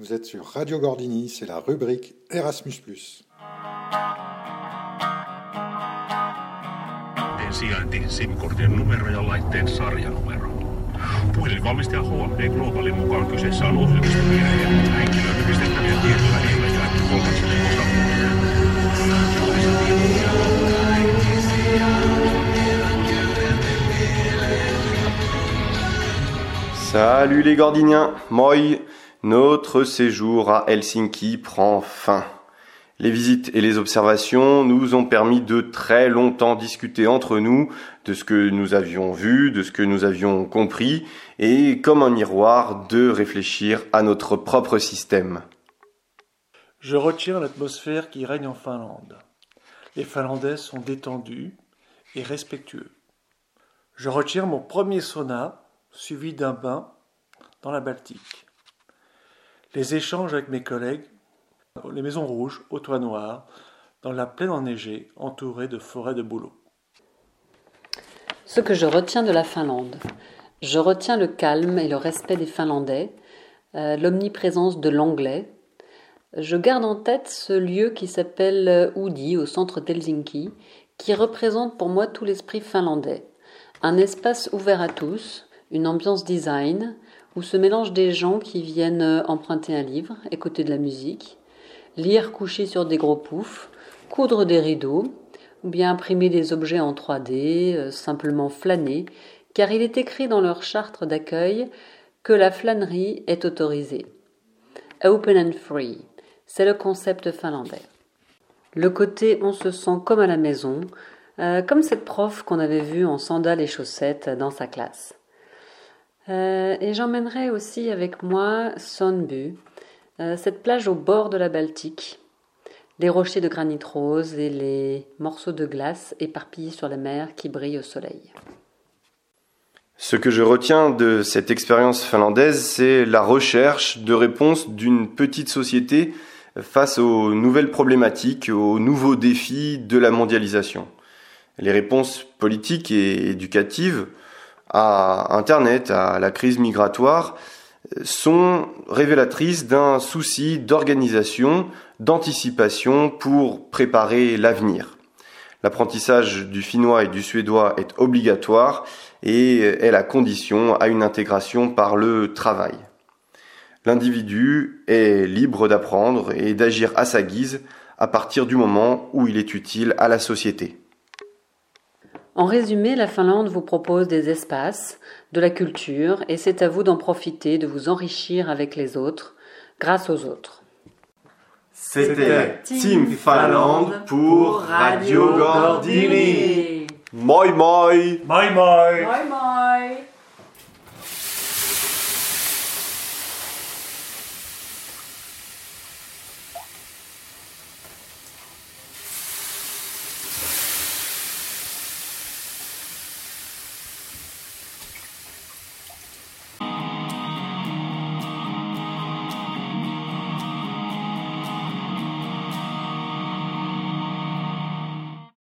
Vous êtes sur Radio Gordini, c'est la rubrique Erasmus. sijainti, SIM-kortin numero ja laitteen sarjanumero. Puhelinvalmistaja HD Globalin mukaan kyseessä on ohjelmistomiehiä, henkilöön yhdistettäviä tietoja ei ole jaettu kolmansille Salut les Gordiniens, moi, notre séjour à Helsinki prend fin. Les visites et les observations nous ont permis de très longtemps discuter entre nous de ce que nous avions vu, de ce que nous avions compris, et comme un miroir de réfléchir à notre propre système. Je retiens l'atmosphère qui règne en Finlande. Les Finlandais sont détendus et respectueux. Je retiens mon premier sauna suivi d'un bain dans la Baltique. Les échanges avec mes collègues, les maisons rouges au toit noir, dans la plaine enneigée entourée de forêts de bouleaux. Ce que je retiens de la Finlande. Je retiens le calme et le respect des Finlandais, euh, l'omniprésence de l'anglais. Je garde en tête ce lieu qui s'appelle Oudi au centre d'Helsinki, qui représente pour moi tout l'esprit finlandais. Un espace ouvert à tous, une ambiance design où se mélangent des gens qui viennent euh, emprunter un livre, écouter de la musique, lire coucher sur des gros poufs, coudre des rideaux, ou bien imprimer des objets en 3D, euh, simplement flâner, car il est écrit dans leur charte d'accueil que la flânerie est autorisée. Open and free, c'est le concept finlandais. Le côté on se sent comme à la maison, euh, comme cette prof qu'on avait vue en sandales et chaussettes dans sa classe. Euh, et j'emmènerai aussi avec moi Sonbu, euh, cette plage au bord de la Baltique, les rochers de granit rose et les morceaux de glace éparpillés sur la mer qui brillent au soleil. Ce que je retiens de cette expérience finlandaise, c'est la recherche de réponses d'une petite société face aux nouvelles problématiques, aux nouveaux défis de la mondialisation. Les réponses politiques et éducatives à Internet, à la crise migratoire, sont révélatrices d'un souci d'organisation, d'anticipation pour préparer l'avenir. L'apprentissage du finnois et du suédois est obligatoire et est la condition à une intégration par le travail. L'individu est libre d'apprendre et d'agir à sa guise à partir du moment où il est utile à la société. En résumé, la Finlande vous propose des espaces, de la culture, et c'est à vous d'en profiter, de vous enrichir avec les autres, grâce aux autres. C'était Team Finlande pour Radio Gordini. Moi moi. Moi moi. Moi moi.